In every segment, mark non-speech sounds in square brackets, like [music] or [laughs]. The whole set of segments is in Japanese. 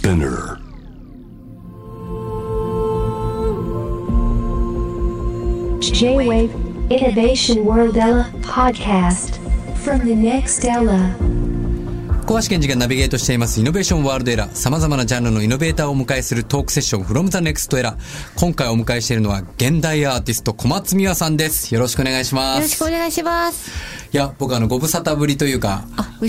Spinner. J-Wave Innovation World Ella podcast from the next Ella. 小橋健二がナビゲートしていますイノベーションワールドエラー様々なジャンルのイノベーターをお迎えするトークセッション from the next era 今回お迎えしているのは現代アーティスト小松美和さんですよろしくお願いしますよろしくお願いします。いや僕あのご無沙汰ぶりというか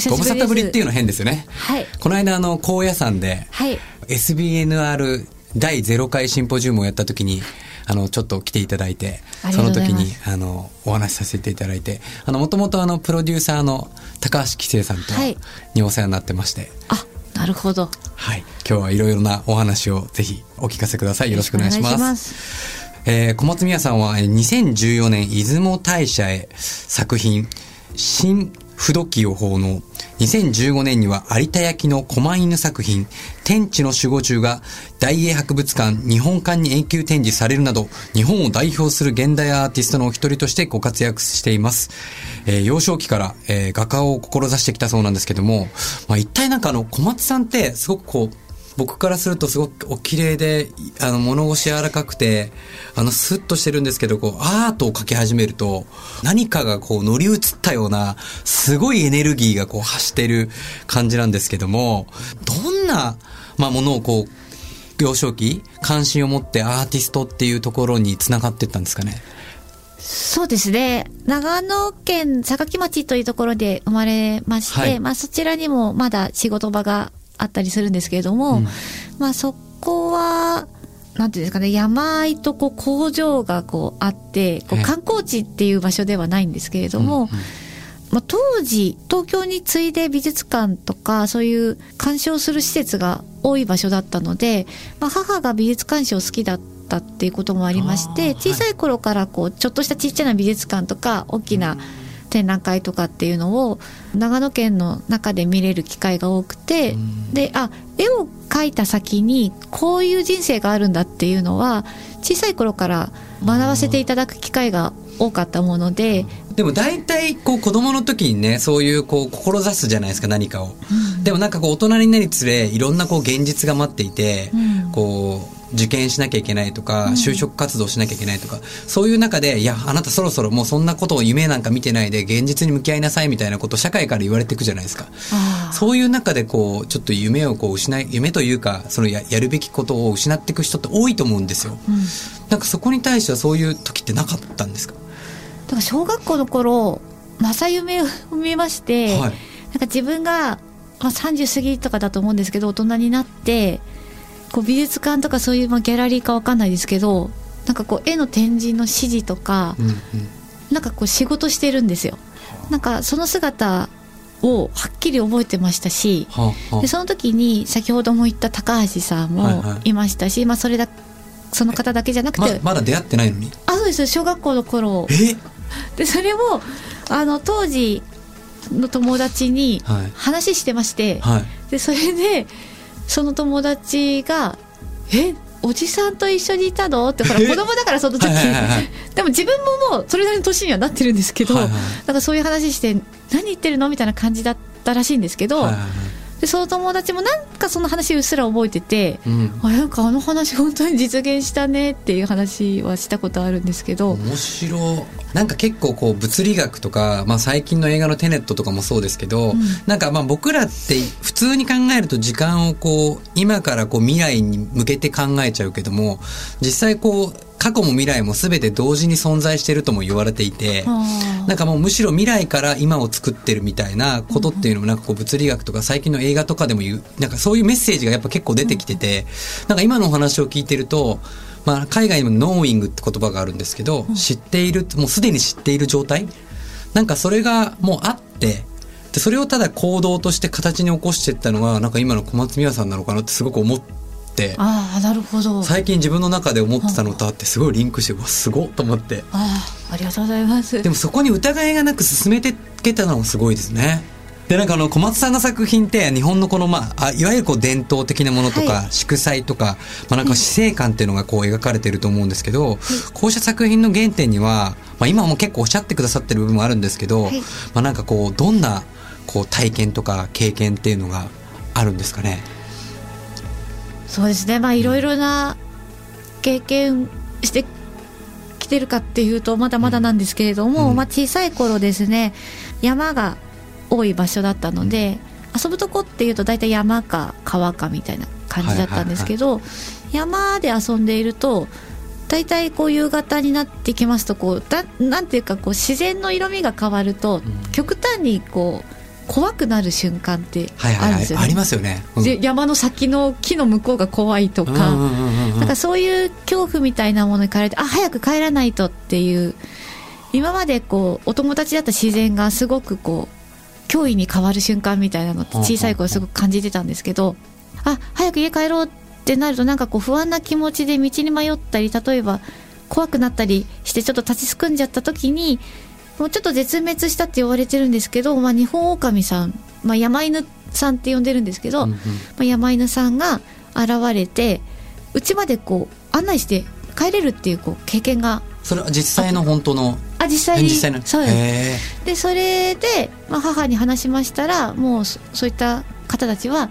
ご無沙汰ぶりっていうの変ですよねはい。この間あの高野山ではい。SBNR 第0回シンポジウムをやった時にあのちょっと来ていただいてその時にあのお話しさせていただいてあのもともとあのプロデューサーの高橋紀生さんとはいにお世話になってまして、あ、なるほど。はい。今日はいろいろなお話をぜひお聞かせください。よろしくお願いします。えー小松宮さんはえー2014年出雲大社へ作品、新不土記を奉納。2015年には有田焼の狛犬作品、天地の守護獣が大英博物館日本館に永久展示されるなど、日本を代表する現代アーティストのお一人としてご活躍しています。えー幼少期から、えー画家を志してきたそうなんですけども、まあ、一体なんかあの、小松さんってすごくこう、僕からするとすごくお綺麗で、あの、物腰柔らかくて、あの、スッとしてるんですけど、こう、アートを描き始めると、何かがこう乗り移ったような、すごいエネルギーがこう走ってる感じなんですけども、どんな、まあ、ものをこう、幼少期、関心を持ってアーティストっていうところに繋がっていったんですかね？そうですね。長野県坂町というところで生まれまして、はいまあそちらにもまだ仕事場があったりするんですけれども、うん。まあそこは、なんていうんですかね、山あいとこう工場がこうあって、こうええ。観光地っていう場所ではないんですけれども、うんうん。まあ、当時東京に次いで美術館とかそういう鑑賞する施設が多い場所だったので、まあ、母が美術鑑賞好きだったっていうこともありまして小さい頃からこうちょっとしたちっちゃな美術館とか大きな展覧会とかっていうのを長野県の中で見れる機会が多くてうんであ絵を描いた先にこういう人生があるんだっていうのは小さい頃から学ばせていただく機会が多かったもので。でも大体こう子供の時にね、そういうこう志すじゃないですか、何かを。でもなんかこう大人になりつれ、いろんなこう現実が待っていて、うんこう、受験しなきゃいけないとか、うん。就職活動しなきゃいけないとか、そういう中で、いや、あなたそろそろもうそんなことを夢なんか見てないで、現実に向き合いなさいみたいなことを社会から言われていくじゃないですか。そういう中でこう、ちょっと夢をこう失い、夢というか、そのややるべきことを失っていく人って多いと思うんですよ。うん。なんかそこに対してはそういう時ってなかったんですか？だから小学校の頃正夢を見まして、はい。なんか自分が、まあ、30過ぎとかだと思うんですけど大人になってこう美術館とかそういう、まあ、ギャラリーかわかんないですけどなんかこう絵の展示の指示とか、うんうん。なんかこう仕事してるんですよ。なんかその姿をはっきり覚えてましたし、はあ、はあでその時に先ほども言った高橋さんもはいはいいましたし、まあそれだその方だけじゃなくまて、まだ出会ってないのに？あそうです小学校の頃え？でそれもあの当時の友達にはい話してまして、はい。でそれでその友達が「えおじさんと一緒にいたの?」ってほらえ？子供だからその時、[laughs] でも自分ももうそれなりの年にはなってるんですけど、はいはい。なんかそういう話して「何言ってるの?」みたいな感じだったらしいんですけど、はいはいはいでその友達もなんかその話うっすら覚えてて。うん。あなんかあの話本当に実現したねっていう話はしたことあるんですけど、面白いなんか結構こう物理学とか、まあ、最近の映画の「テネット」とかもそうですけど、んなんかまあ僕らって普通に考えると時間をこう今からこう未来に向けて考えちゃうけども実際こう過去も未来も全て同時に存在してるとも言われていて。なんかもうむしろ未来から今を作ってるみたいなことっていうのもなんかこう物理学とか最近の映画とかでも言う、なんかそういうメッセージがやっぱ結構出てきてて、なんか今のお話を聞いてると、まあ海外にもノーイングって言葉があるんですけど、知っている、もうすでに知っている状態？なんかそれがもうあって、で、それをただ行動として形に起こしていったのが、なんか今の小松美和さんなのかなってすごく思って、あーなるほど最近自分の中で思ってたのとあってすごいリンクして、うわ、すごっと思って。あーありがとうございますでもそこに疑いがなく進めてけたのもすごいですね。で、なんかあの、小松さんの作品って、日本のこの、まあ、あいわゆるこう、伝統的なものとか、は祝祭とか、まあなんか死生観っていうのがこう、描かれてると思うんですけど、こうした作品の原点には、まあ今も結構おっしゃってくださってる部分もあるんですけど、はいまあなんかこう、どんな、こう、体験とか経験っていうのがあるんですかね？そうですね。まあいろいろな経験してきてるかっていうとまだまだなんですけれども、うん。まあ、小さい頃ですね山が多い場所だったので遊ぶとこっていうと大体山か川かみたいな感じだったんですけど、山で遊んでいると大体こう夕方になってきますとこうだなんていうかこう自然の色味が変わると、極端にこう怖くなる瞬間ってあるんですよね。ありますよね、うん。で山の先の木の向こうが怖いとか、なんかそういう恐怖みたいなものに変えられてあ早く帰らないとっていう今までこうお友達だった自然がすごくこう脅威に変わる瞬間みたいなのって小さい頃すごく感じてたんですけどあ早く家帰ろうってなるとなんかこう不安な気持ちで道に迷ったり例えば怖くなったりしてちょっと立ちすくんじゃった時にもうちょっと絶滅したって言われてるんですけど、まあ、日本狼さん、まあ、山犬さんって呼んでるんですけど、うんうん。まあ、山犬さんが現れてうちまでこう案内して帰れるっていうこう経験がそれは実際の本当の？あ実際に。実際の。そうです。へでそれで、まあ、母に話しましたらもうそそういった方たちは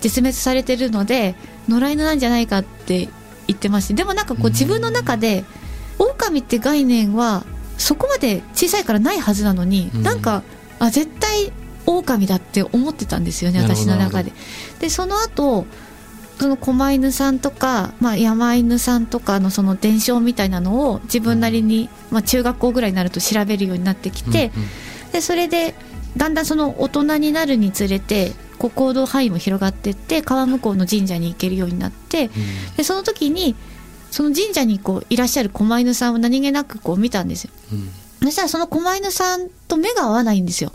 絶滅されてるので野良犬なんじゃないかって言ってましてでもなんかこう自分の中で狼って概念はそこまで小さいからないはずなのに、うん。なんかあ絶対狼だって思ってたんですよね私の中で。でその後その狛犬さんとか、まあ、山犬さんとかのその伝承みたいなのを自分なりに、まあ、中学校ぐらいになると調べるようになってきて、うんうん。でそれでだんだんその大人になるにつれてこう行動範囲も広がっていって川向こうの神社に行けるようになってでその時にその神社にこういらっしゃる狛犬さんを何気なくこう見たんですよ。うんそしたらその狛犬さんと目が合わないんですよ。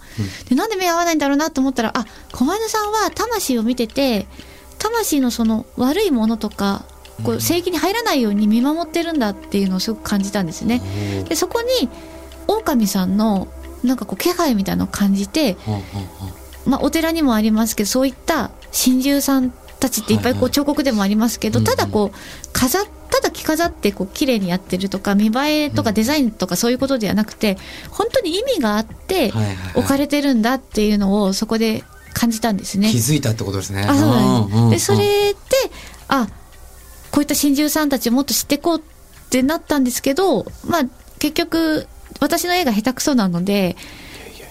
でなんで目合わないんだろうなと思ったらあ狛犬さんは魂を見てて魂のその悪いものとかこう正義に入らないように見守ってるんだっていうのをすごく感じたんですね。でそこに狼さんのなんかこう気配みたいなのを感じて、まあ、お寺にもありますけどそういった神獣さんたちっていっぱいこう彫刻でもありますけど、ただこう飾っただ着飾ってこう綺麗にやってるとか見栄えとかデザインとかそういうことではなくて本当に意味があって置かれてるんだっていうのをそこで感じたんですね。気づいたってことですね。あそうなんです、んんん。でそれであこういった神獣さんたちをもっと知っていこうってなったんですけどまあ結局私の絵が下手くそなので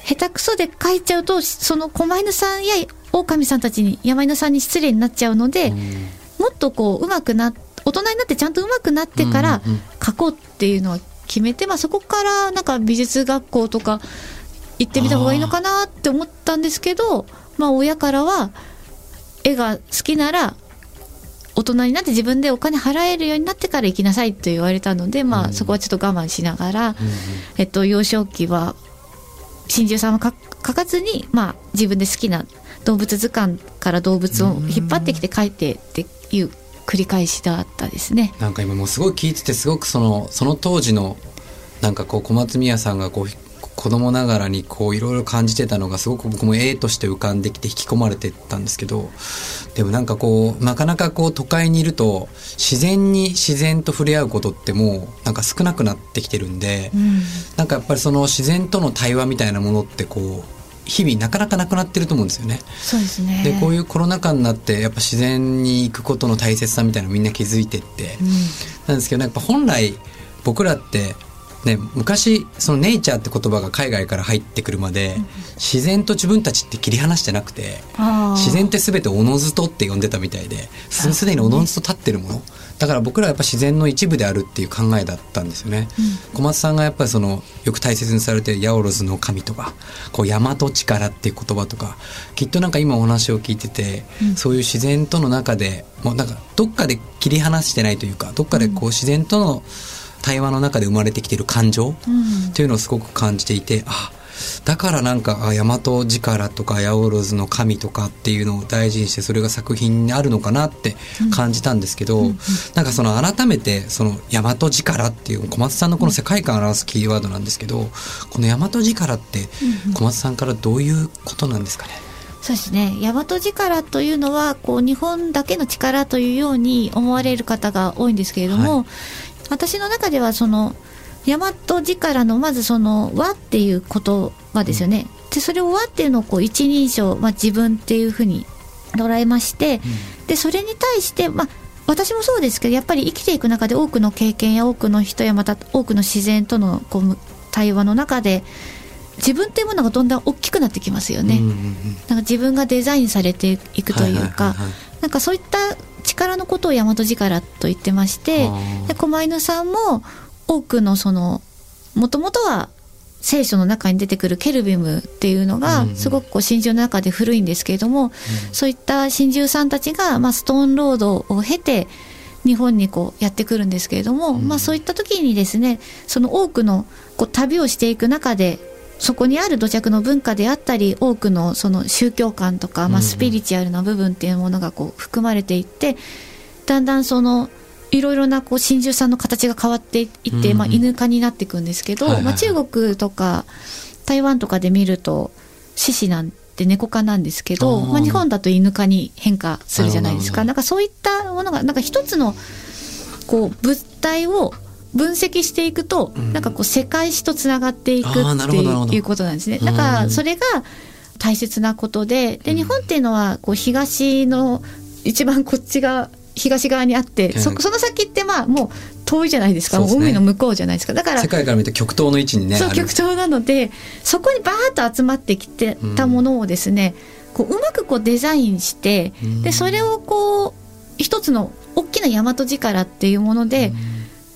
下手くそで描いちゃうとその狛犬さんや狼さんたちに山犬さんに失礼になっちゃうので、うん。もっとこう上手くな大人になってちゃんと上手くなってからうんうんうん。描こうっていうのは決めて、まあ、そこからなんか美術学校とか行ってみた方がいいのかなって思ったんですけどまあ親からは絵が好きなら大人になって自分でお金払えるようになってから行きなさいと言われたので、まうん。あ、そこはちょっと我慢しながら、うんうん。えっと、幼少期は真珠さんは描描かずに、まあ、自分で好きな動物図鑑から動物を引っ張ってきて描いてっていう繰り返しだったですね。なんか今もうすごい聞いててすごくそのその当時のなんかこう小松宮さんがこう子供ながらにこういろいろ感じてたのがすごく僕も絵として浮かんできて引き込まれてったんですけどでもなんかこうなかなかこう都会にいると自然に自然と触れ合うことってもうなんか少なくなってきてるんで、うんなんかやっぱりその自然との対話みたいなものってこう日々なかなかなくなってると思うんですよね。そうですね。でこういうコロナ禍になってやっぱ自然に行くことの大切さみたいなのみんな気づいてって、うん。なんですけどやっぱ本来僕らってね昔そのネイチャーって言葉が海外から入ってくるまで、自然と自分たちって切り離してなくて自然って全ておのずとって呼んでたみたいですすでにおのずと立ってるものだから僕らはやっぱ自然の一部であるっていう考えだったんですよね、小松さんがやっぱりそのよく大切にされてるヤオロズの神とかこう大和力っていう言葉とかきっとなんか今お話を聞いてて、そういう自然との中でもうなんかどっかで切り離してないというかどっかでこう自然との対話の中で生まれてきてる感情、うんっていうのをすごく感じていてあだからなんかあ大和力とか八百万の神とかっていうのを大事にしてそれが作品にあるのかなって感じたんですけど、なんかその改めてその大和力っていう小松さんのこの世界観を表すキーワードなんですけどこの大和力って小松さんからどういうことなんですかね、そうですね。大和力というのはこう日本だけの力というように思われる方が多いんですけれども、は私の中ではその大和力のまずその和っていう言葉ですよね、でそれを和っていうのをこう一人称、まあ、自分っていうふうに捉えまして、でそれに対して、まあ、私もそうですけどやっぱり生きていく中で多くの経験や多くの人やまた多くの自然とのこう対話の中で自分っていうものがどんどん大きくなってきますよね。なんか自分がデザインされていくというかなんかそういった力のことを大和力と言ってましてで狛犬さんも多くのそのもともとは聖書の中に出てくるケルビムっていうのがうんすごくこう真珠の中で古いんですけれども、そういった真珠さんたちが、まあ、ストーンロードを経て日本にこうやってくるんですけれども、まあ、そういった時にですねその多くのこう旅をしていく中でそこにある土着の文化であったり多くのその宗教観とか、まあ、スピリチュアルな部分っていうものがこう含まれていってだんだんそのいろいろなこう真珠さんの形が変わっていって、うんまあ、犬科になっていくんですけど、はいはいはい。まあ、中国とか台湾とかで見ると獅子なんて猫科なんですけどまあ、日本だと犬科に変化するじゃないですか。なんかそういったものがなんか一つのこう物体を分析していくと、うん。なんかこう世界史とつながっていくっていうことなんですね。うんだからそれが大切なことでで日本っていうのはこう東の一番こっちが東側にあって、うんそその先ってまあもう遠いじゃないですか。ね。海の向こうじゃないですか。だから世界から見ると極東の位置にねそう極東なのでそこにバーッと集まってきてたものをですね、こううまくこうデザインしてうん。でそれをこう一つの大きな大和力っていうもので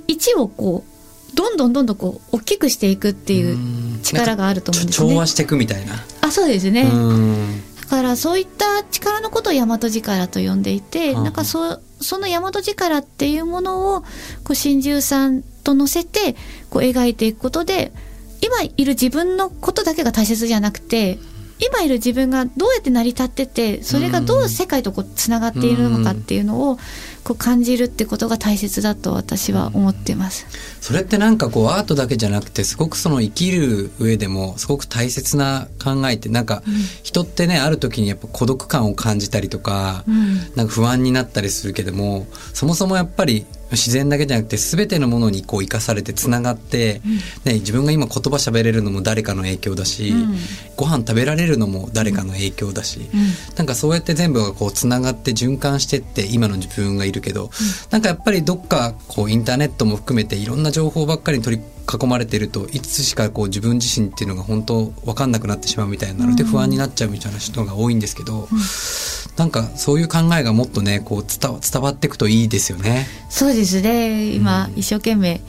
1をこうどんどんどんどんこう大きくしていくっていう力があると思うんですね。調和していくみたいな。あそうですね、うん。だからそういった力のことを大和力と呼んでいて、はあ。なんかそうその大和力っていうものをこう真珠さんと乗せてこう描いていくことで今いる自分のことだけが大切じゃなくて今いる自分がどうやって成り立っててそれがどう世界とこうつながっているのかっていうのをこう感じるってことが大切だと私は思ってます。それってなんかこうアートだけじゃなくてすごくその生きる上でもすごく大切な考えってなんか人ってねある時にやっぱ孤独感を感じたりとか、うんなんか不安になったりするけどもそもそもやっぱり自然だけじゃなくて全てのものにこう生かされてつながって、ね、自分が今言葉喋れるのも誰かの影響だし、うん。ご飯食べられるのも誰かの影響だし、なんかそうやって全部がこうつながって循環してって今の自分がいるけど、なんかやっぱりどっかこうインターネットも含めていろんな情報ばっかりに取り囲まれているといつしかこう自分自身っていうのが本当分かんなくなってしまうみたいなので不安になっちゃうみたいな人が多いんですけど、なんかそういう考えがもっとねこう伝わ伝わっていくといいですよね。そうですね今、一生懸命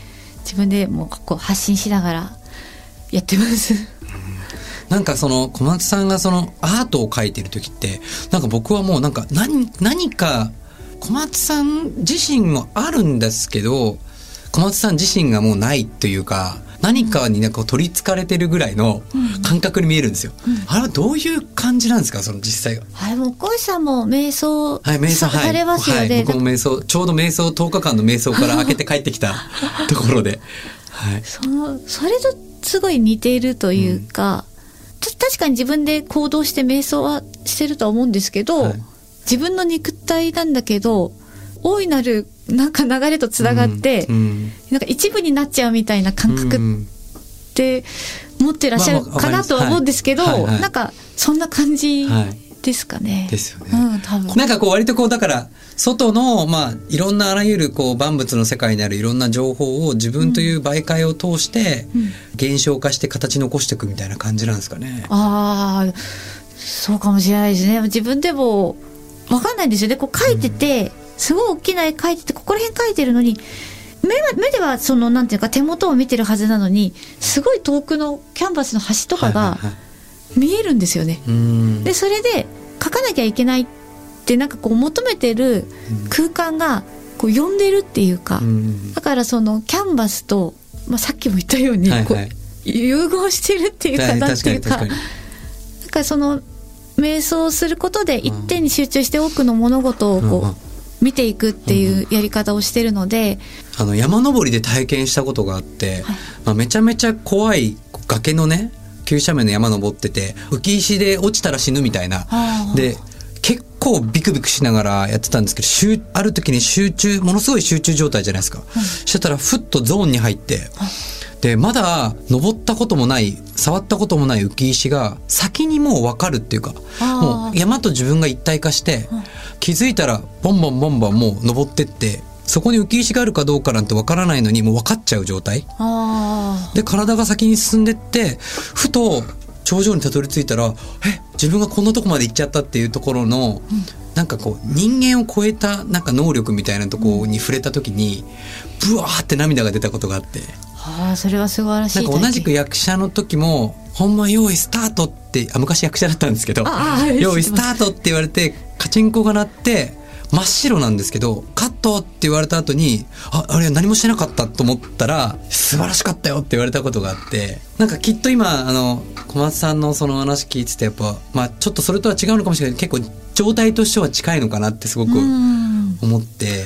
自分でもうこう発信しながらやってます。なんかその小松さんがそのアートを描いてる時ってなんか僕はもうなんか何何か小松さん自身もあるんですけど小松さん自身がもうないというか何かになんか取りつかれてるぐらいの感覚に見えるんですよ。あれはどういう感じなんですかその実際が。はい、もう小石さんも瞑想はい、瞑想、さはい。されますよはい、ね。僕も瞑想、ちょうど瞑想、10日間の瞑想から [laughs] 開けて帰ってきた [laughs] ところで。はい。そのそれとすごい似ているというか、た確かに自分で行動して瞑想はしてるとは思うんですけど、はい自分の肉体なんだけど大いなるなんか流れとつながって、うんうんなんか一部になっちゃうみたいな感覚うんって持ってらっしゃるかなとは思うんですけど、はいはいはいなんかそんな感じはいですかね。ですよねうん、多分。なんかこう割とこうだから外のまあいろんなあらゆるこう万物の世界にあるいろんな情報を自分という媒介を通して現象化して形残していくみたいな感じなんですかね。ああ、そうかもしれないですね。自分でも、わかんないんですよね。こう書いてて、すごい大きな絵描いてて、ここら辺描いてるのに、目は、目ではその、なんていうか手元を見てるはずなのに、すごい遠くのキャンバスの端とかが見えるんですよね。うん。で、それで書かなきゃいけないって、なんかこう求めてる空間が、こう呼んでるっていうか、うん。だからそのキャンバスと、まあ、さっきも言ったように、こうはい。はい融合してるっていうか、はいなんていうか。なんかその瞑想することで一点に集中して多くの物事をこう、見ていくっていうやり方をしてるので、あの山登りで体験したことがあって、まあ、めちゃめちゃ怖い崖のね急斜面の山登ってて浮き石で落ちたら死ぬみたいな。で結構ビクビクしながらやってたんですけど集ある時に集中ものすごい集中状態じゃないですか、してたらふっとゾーンに入ってで、まだ登ったこともない、触ったこともない浮石が先にもう分かるっていうか、もう山と自分が一体化して、気づいたらボンボンボンボンもう登ってって、そこに浮石があるかどうかなんて分からないのにもう分かっちゃう状態。あで、体が先に進んでって、ふと頂上にたどり着いたら、え、自分がこんなとこまで行っちゃったっていうところの、なんかこう人間を超えたなんか能力みたいなところに触れた時に、ブワーって涙が出たことがあって。ーあーそれは素晴らしい。なんか同じく役者の時も「ほんま用意スタート」ってあ昔役者だったんですけどああ「用意スタート」って言われてカチンコが鳴って真っ白なんですけど「カット」って言われた後に「ああれ何もしてなかった」と思ったら「素晴らしかったよ」って言われたことがあってなんかきっと今あの小松さんのその話聞いててやっぱまあちょっとそれとは違うのかもしれないけど結構状態としては近いのかなってすごくうん。思って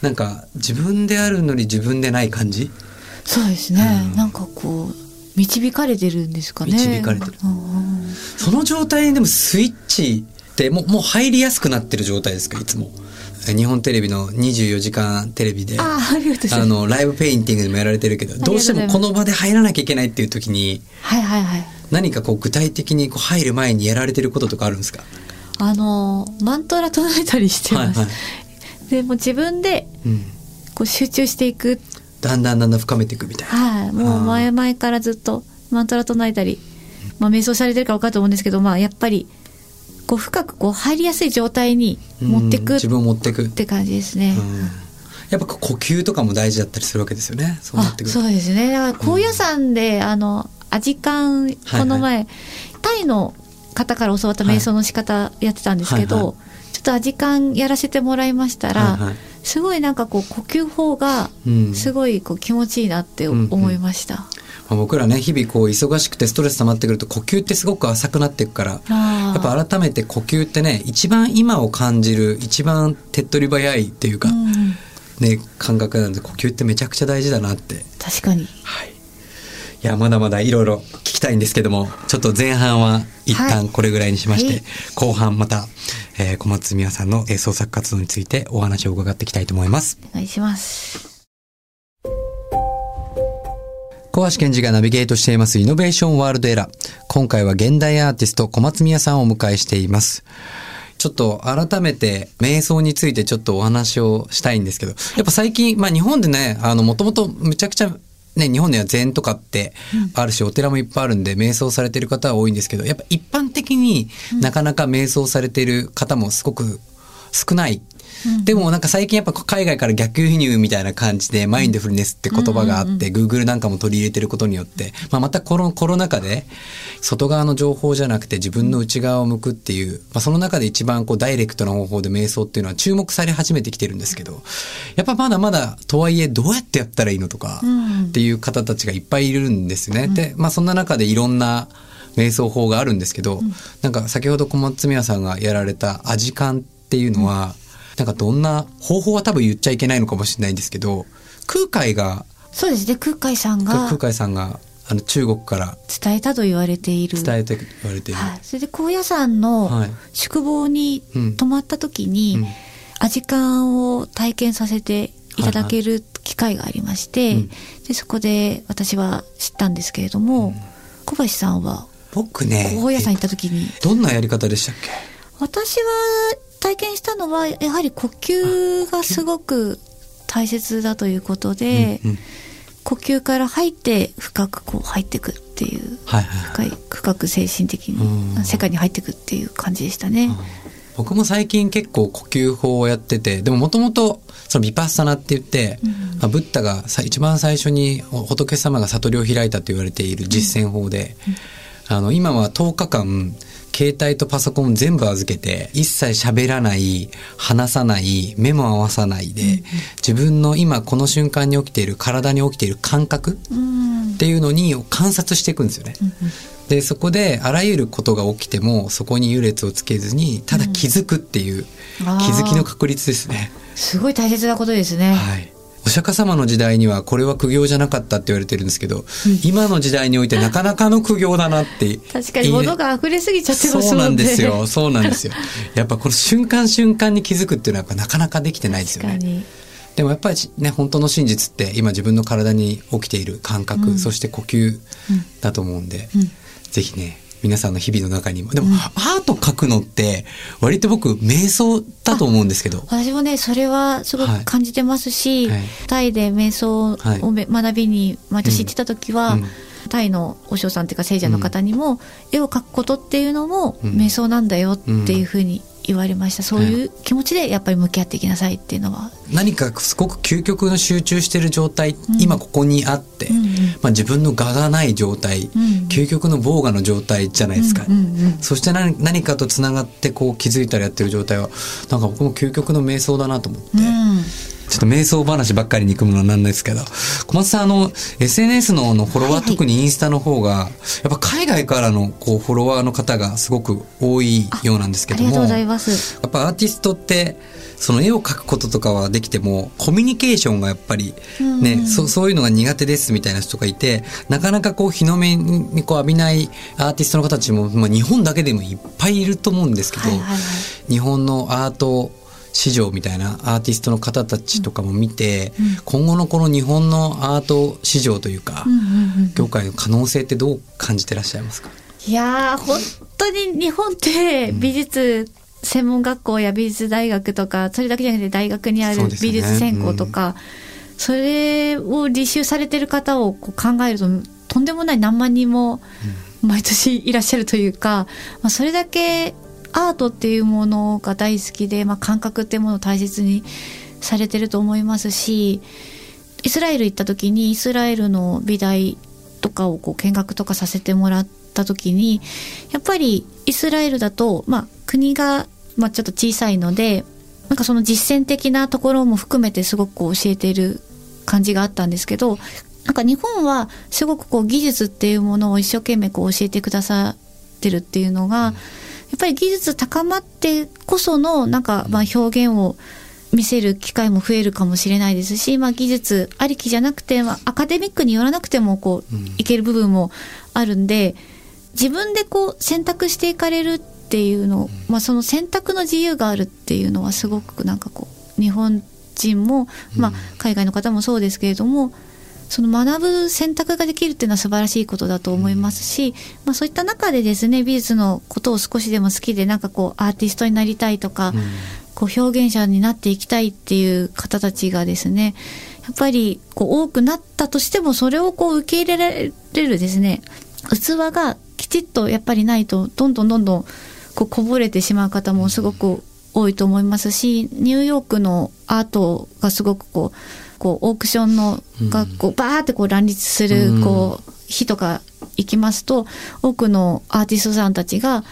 なんか自分であるのに自分でない感じそうですね、うん。なんかこう導かれてるんですかね。導かれてる。うんうん。その状態にでもスイッチってもうもう入りやすくなってる状態ですか？いつも。日本テレビの24時間テレビで。あのライブペインティングでもやられてるけどどうしてもこの場で入らなきゃいけないっていう時にはいはいはい。何かこう具体的にこう入る前にやられてることとかあるんですか？あのマントラ唱えたりしてます、はいはい。でもう自分でうん、こう集中していくだんだんだんだん深めていくみたいな。はい。もう前々からずっとマントラ唱えたり、まあ、瞑想されてるから分かると思うんですけど、まあ、やっぱりこう深くこう入りやすい状態に持ってくっうん自分を持っていく、て感じですね。うん。やっぱ呼吸とかも大事だったりするわけですよね。そうなってくると。あそうですね。だから高野山で、あのアジカンはい。この前、タイの方から教わった瞑想の仕方やってたんですけど、はいはいちょっとアジカンやらせてもらいましたら、はいはい。すごいなんかこう呼吸法がうん。すごいこう気持ちいいなって思いました。まあ僕らね日々こう忙しくてストレス溜まってくると呼吸ってすごく浅くなっていくからやっぱ改めて呼吸ってね一番今を感じる一番手っ取り早いっていうか、うん。ね感覚なんで呼吸ってめちゃくちゃ大事だなって。確かに。はいいやまだまだいろいろ聞きたいんですけどもちょっと前半は一はい旦これぐらいにしまして、はい後半また、えー小松美和さんのえー創作活動についてお話を伺っていきたいと思いますお願いします。小橋健二がナビゲートしていますイノベーションワールドエラー。今回は現代アーティスト小松宮さんをお迎えしています。ちょっと改めて瞑想についてちょっとお話をしたいんですけど、やっぱ最近、まあ日本でね、あの、もともとむちゃくちゃね、日本では禅とかってあるし、お寺もいっぱいあるんで、瞑想されてる方は多いんですけど、やっぱ一般的になかなか瞑想されてる方もすごく少ない。でもなんか最近やっぱ海外から逆輸入みたいな感じでマインドフルネスって言葉があって、Google なんかも取り入れてることによって、まあ、またこのコロナ禍で外側の情報じゃなくて自分の内側を向くっていう、まあ、その中で一番こうダイレクトな方法で瞑想っていうのは注目され始めてきてるんですけど、やっぱまだまだとはいえどうやってやったらいいのとかうん。っていう方たちがいっぱいいるんですね。で、まあそんな中でいろんな瞑想法があるんですけど、なんか先ほど小松宮さんがやられたアジカンっていうのは、なんかどんな方法は多分言っちゃいけないのかもしれないんですけど、空海が、そうですね。空海さんが空海さんがあの中国から伝えたと言われている。伝えて言われている。はい、それで高野山のはい。宿坊にうん泊まった時に、うん。アジカンを体験させていただける機会がありまして、うんでそこで私は知ったんですけれども、小橋さんは僕ね、高野山行った時にどんなやり方でしたっけ？私は体験したのはやはり呼吸がすごく大切だということで、うんうん。呼吸から入って深くこう入っていくっていうはいはい。深い深く精神的うん。に世界に入っていくっていう感じでしたね。僕も最近結構呼吸法をやっててでももともとそのビパッサナって言って、まあ、ブッダがさ一番最初に仏様が悟りを開いたと言われている実践法で、あの今は10日間携帯とパソコン全部預けて一切喋らない話さない目も合わさないで、自分の今この瞬間に起きている体に起きている感覚うんっていうのに観察していくんですよね。でそこであらゆることが起きてもそこに優劣をつけずにただ気づくっていう、気づきの確率ですね。すごい大切なことですね。はい。お釈迦様の時代にはこれは苦行じゃなかったって言われてるんですけど、今の時代においてなかなかの苦行だなって。[laughs] 確かに物が溢れすぎちゃってますね。そうなんですよ。そうなんですよ。やっぱこの瞬間瞬間に気づくっていうのはやっぱなかなかできてないですよね。でもやっぱりね本当の真実って今自分の体に起きている感覚、うんそして呼吸だと思うんで、うんぜひね皆さんの日々の中にも。でも、アート描くのって割と僕瞑想だと思うんですけど。私もねそれはすごく感じてますし、はい。タイで瞑想はい。学びに毎年行ってた時は、うん。タイのお嬢さんっていうか聖者の方にも、絵を描くことっていうのもうん。瞑想なんだよっていうふうに言われました、そういう気持ちでやっぱり向き合っていきなさいっていうのは、何かすごく究極の集中してる状態、ん。今ここにあって、うんうんまあ、自分の我がない状態、うん。究極の防我の状態じゃないですか、そして何何かとつながってこう気づいたらやってる状態はなんか僕も究極の瞑想だなと思って、うん。ちょっと瞑想話ばっかりに行くものはなんですけど。小松さんあの SNS ののフォロワー、はいはい。特にインスタの方がやっぱ海外からのこうフォロワーの方がすごく多いようなんですけども。やっぱアーティストってその絵を描くこととかはできてもコミュニケーションがやっぱりね、うん。そそういうのが苦手ですみたいな人がいてなかなかこう日の目にこう浴びないアーティストの方たちも、まあ、日本だけでもいっぱいいると思うんですけど、はいはいはい。日本のアート市場みたいなアーティストの方たちとかも見て、うん。今後のこの日本のアート市場というか、うんうんうん。業界の可能性ってどう感じてらっしゃいますか？いやー本当に日本って美術専門学校や美術大学とかそれだけじゃなくて大学にある美術専攻とかそ,、れを履修されてる方をこう考えるととんでもない何万人も毎年いらっしゃるというか、まあ、それだけアートっていうものが大好きで、まあ、感覚っていうものを大切にされてると思いますしイスラエル行った時にイスラエルの美大とかをこう見学とかさせてもらった時にやっぱりイスラエルだと、まあ、国が、まあ、ちょっと小さいのでなんかその実践的なところも含めてすごく教えている感じがあったんですけどなんか日本はすごくこう技術っていうものを一生懸命こう教えてくださってるっていうのが、やっぱり技術高まってこそのなんかまあ表現を見せる機会も増えるかもしれないですし、まあ、技術ありきじゃなくて、まあ、アカデミックによらなくてもこう、うん。いける部分もあるんで自分でこう選択していかれるっていうの、まあ、その選択の自由があるっていうのはすごくなんかこう日本人も、まあ、海外の方もそうですけれどもその学ぶ選択ができるっていうのは素晴らしいことだと思いますし、まあ、そういった中でですね美術のことを少しでも好きでなんかこうアーティストになりたいとか、こう表現者になっていきたいっていう方たちがですねやっぱりこう多くなったとしてもそれをこう受け入れられるですね器がきちっとやっぱりないとどんどんどんどんこうこぼれてしまう方もすごく多いと思いますしニューヨークのアートがすごくこうこうオークションのがこうバーってこう乱立するうん。こう日とか行きますと多くのアーティストさんたちが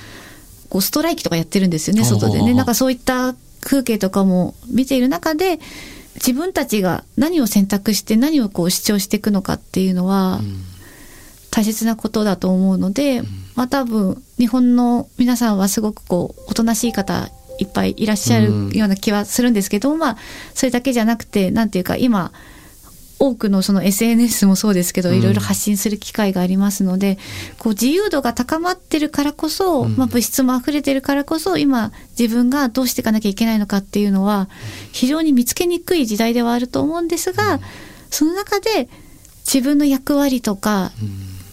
こうストライキとかやってるんですよね外でね。なんかそういった風景とかも見ている中で自分たちが何を選択して何をこう主張していくのかっていうのは大切なことだと思うので、まあ多分日本の皆さんはすごくこうおとなしい方いっぱいいらっしゃるような気はするんですけど、まあそれだけじゃなくてなんていうか今多くのその SNS もそうですけど、うん。いろいろ発信する機会がありますので、こう自由度が高まってるからこそ、うん。まあ物質も溢れてるからこそ、今自分がどうしていかなきゃいけないのかっていうのは、非常に見つけにくい時代ではあると思うんですが、その中で自分の役割とか、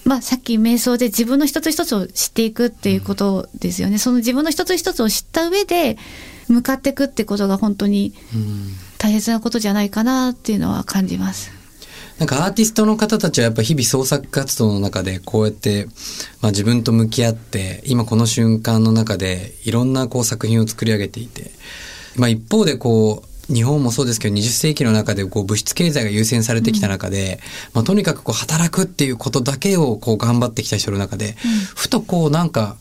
まあ、さっき瞑想で自分の一つ一つを知っていくっていうことですよね。その自分の一つ一つを知った上で向かっていくってことが本当に大切なことじゃないかなっていうのは感じます。なんかアーティストの方たちはやっぱ日々創作活動の中でこうやって、まあ、自分と向き合って今この瞬間の中でいろんなこう作品を作り上げていて、まあ、一方でこう日本もそうですけど20世紀の中でこう物質経済が優先されてきた中で、まあ、とにかくこう働くっていうことだけをこう頑張ってきた人の中で、ふとこうなんか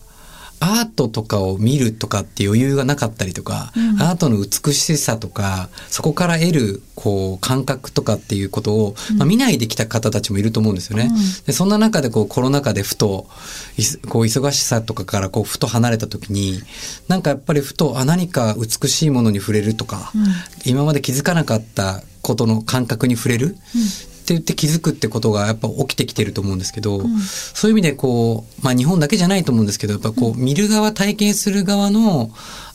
アートとかを見るとかって余裕がなかったりとか、うん。アートの美しさとかそこから得るこう感覚とかっていうことを、まあ、見ないできた方たちもいると思うんですよね。うん。でそんな中でこうコロナ禍でふとこう忙しさとかからこうふと離れた時になんかやっぱりふとあ何か美しいものに触れるとか、うん。今まで気づかなかったことの感覚に触れる、って言って気づくってことがやっぱ起きてきてると思うんですけど、ん。そういう意味でこう、まあ日本だけじゃないと思うんですけど、やっぱこう見る側、体験する側の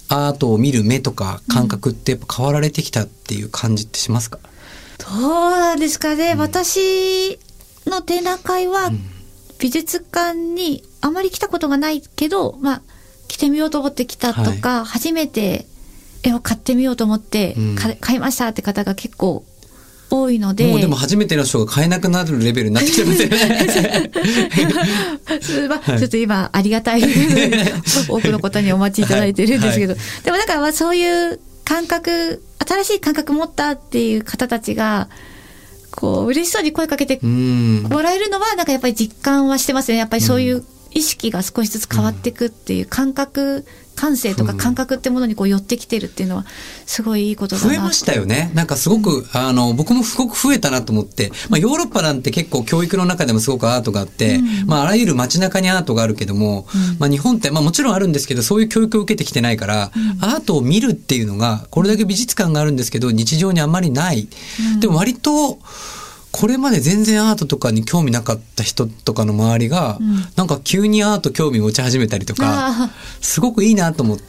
アートを見る目とか感覚ってやっぱ変わられてきたっていう感じってしますか、どうなんですかね、私の展覧会は美術館にあまり来たことがないけど、まあ、来てみようと思って来たとか、初めて絵を買ってみようと思って、うん。か買いましたって方が結構多いので。もうでも初めての人が買えなくなるレベルになってきてますよね。まあ、ちょっと今、ありがたい多くの方にお待ちいただいてるんですけど、[laughs] [laughs] でもなんかまあそういう感覚、新しい感覚持ったっていう方たちが、こう、嬉しそうに声かけてうん。もらえるのは、なんかやっぱり実感はしてますね。やっぱりそういう意識が少しずつ変わっていくっていう感覚、感性とか感覚ってものにこう寄ってきてるっていうのは、すごいいいことだな増えましたよね。なんかすごく、あの、僕もすごく増えたなと思って、まあヨーロッパなんて結構教育の中でもすごくアートがあって、まああらゆる街中にアートがあるけども、まあ日本って、まあもちろんあるんですけど、そういう教育を受けてきてないから、アートを見るっていうのが、これだけ美術館があるんですけど、日常にあまりない。でも割と、これまで全然アートとかに興味なかった人とかの周りが、なんか急にアート興味持ち始めたりとかあ、すごくいいなと思って、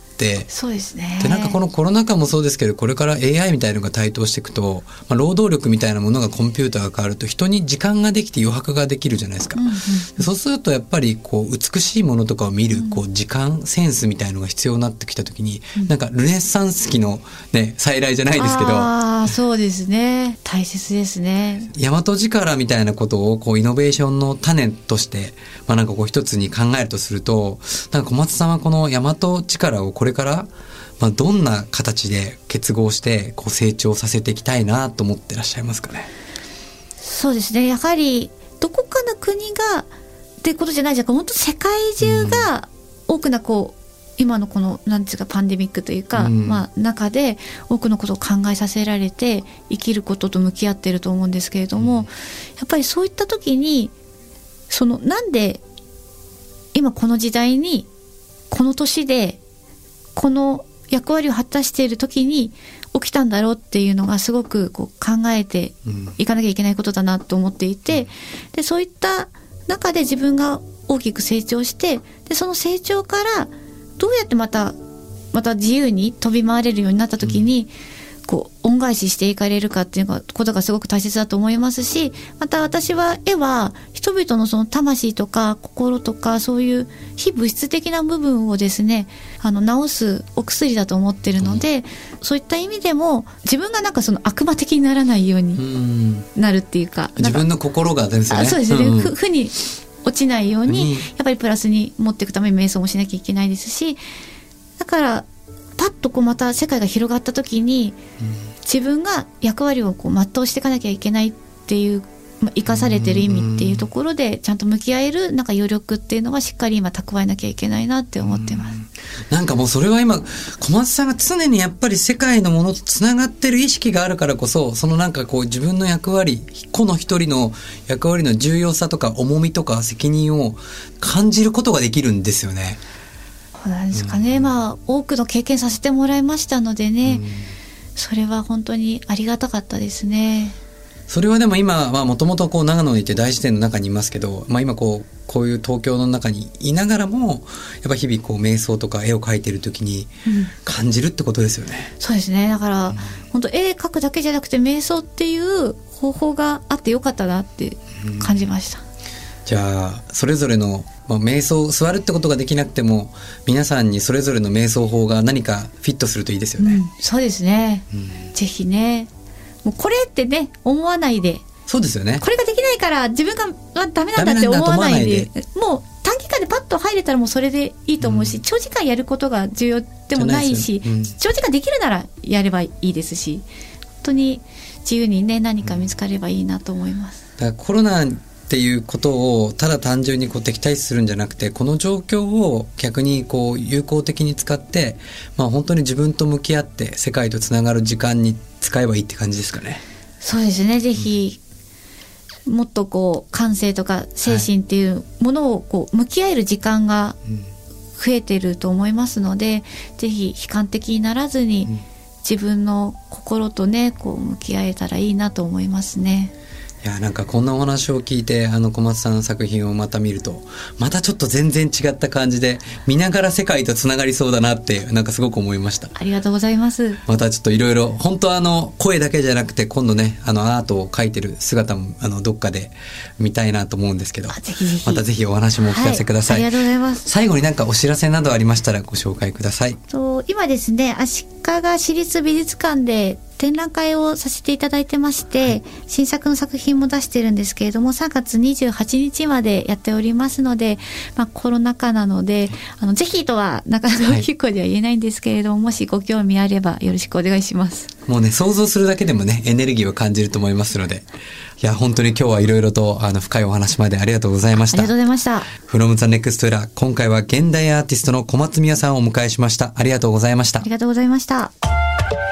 そうですね。でなんかこのコロナ禍もそうですけどこれから AI みたいのが台頭していくと、まあ、労働力みたいなものがコンピューターが変わると人に時間ができて余白ができるじゃないですか、そうするとやっぱりこう美しいものとかを見るこう時間センスみたいのが必要になってきた時に、なんかルネッサンス期のね再来じゃないですけどああ、そうですね。大切ですね。大和力みたいなことをこうイノベーションの種として、まあ、なんかこう一つに考えるとするとなんか小松さんはこの大和力をこれから、まあ、どんな形で結合してこう成長させていきたいなと思ってらっしゃいますかね？そうですね。やはり、どこかの国が、ってことじゃないじゃん。本当世界中が多くなこう、今のこの、なんていうか、パンデミックというか、うんまあ、中で多くのことを考えさせられて、生きることと向き合ってると思うんですけれども、やっぱりそういった時に、その、なんで、今この時代に、この年で、この役割を果たしている時に起きたんだろうっていうのがすごくこう考えてうんいかなきゃいけないことだなと思っていて、で、そういった中で自分が大きく成長して、で、その成長からどうやってまた、また自由に飛び回れるようになった時に、こう、恩返ししていかれるかっていうことがすごく大切だと思いますし、また私は絵は人々のその魂とか心とかそういう非物質的な部分をですね、あの、治すお薬だと思ってるので、そういった意味でも自分がなんかその悪魔的にならないよううにん。なるっていうか、自分の心がですよね。あそうですね、ん。ふ負に落ちないように、にやっぱりプラスに持っていくために瞑想もしなきゃいけないですしだからパッとこうまた世界が広がった時に、自分が役割をこう全うしていかなきゃいけないっていう、まあ、生かされてる意味っていうところでちゃんと向き合えるなんか余力っていうのはしっかり今蓄えなきゃいけないなって思ってます。なんかもうそれは今、小松さんが常にやっぱり世界のものとつながってる意識があるからこそ、そのなんかこう自分の役割、個の一人の役割の重要さとか重みとか責任を感じることができるんですよね。そうなんですかね、まあ多くの経験させてもらいましたのでね、それは本当にありがたかったですね。それはでも今はもともとこう長野にいて大自然の中にいますけど、まあ今こう、こういう東京の中にいながらも、やっぱ日々こう瞑想とか絵を描いてる時に感じるってことですよね。そうですねだから、本当絵描くだけじゃなくて瞑想っていう方法があってよかったなって感じました、じゃあ、それぞれの、まあ、瞑想、座るってことができなくても、皆さんにそれぞれの瞑想法が何かフィットするといいですよね。うんそうですね、うん。ぜひね。もうこれってね思わないで。そうですよね。これができないから自分がはダメなんだって思わないで。もう短期間でパッと入れたらもうそれでいいと思うし、長時間やることが重要でもないしじゃないですよ。長時間できるならやればいいですし本当に自由にね何か見つかればいいなと思います。だからコロナっていうことをただ単純にこう敵対視するんじゃなくてこの状況を逆にこう有効的に使って、まあ、本当に自分と向き合って世界とつながる時間に使えばいいって感じですかね。そうですね、ぜひ、もっとこう、感性とか精神っていうものをこう、向き合える時間が増えてると思いますので、ぜひ悲観的にならずに、自分の心とね、こう、向き合えたらいいなと思いますね。いやなんかこんなお話を聞いてあの小松さんの作品をまた見るとまたちょっと全然違った感じで見ながら世界とつながりそうだなってなんかすごく思いました。ありがとうございます。またちょっといろいろ本当あの声だけじゃなくて今度ねあのアートを描いてる姿もあのどっかで見たいなと思うんですけどまたぜひお話もお聞かせください、はい、ありがとうございます。最後になんかお知らせなどありましたらご紹介ください。と今ですね足利市立美術館で展覧会をさせていただいてまして、はい、新作の作品も出してるんですけれども3月28日までやっておりますので、まあ、コロナ禍なのであのぜひとはなかなか大きい声では言えないんですけれども、はい、もしご興味あればよろしくお願いします。もうね想像するだけでもねエネルギーを感じると思いますのでいや本当に今日はいろいろとあの深いお話までありがとうございました。ありがとうございました。From the Next Era 今回は現代アーティストの小松宮さんをお迎えしました。ありがとうございました。ありがとうございました「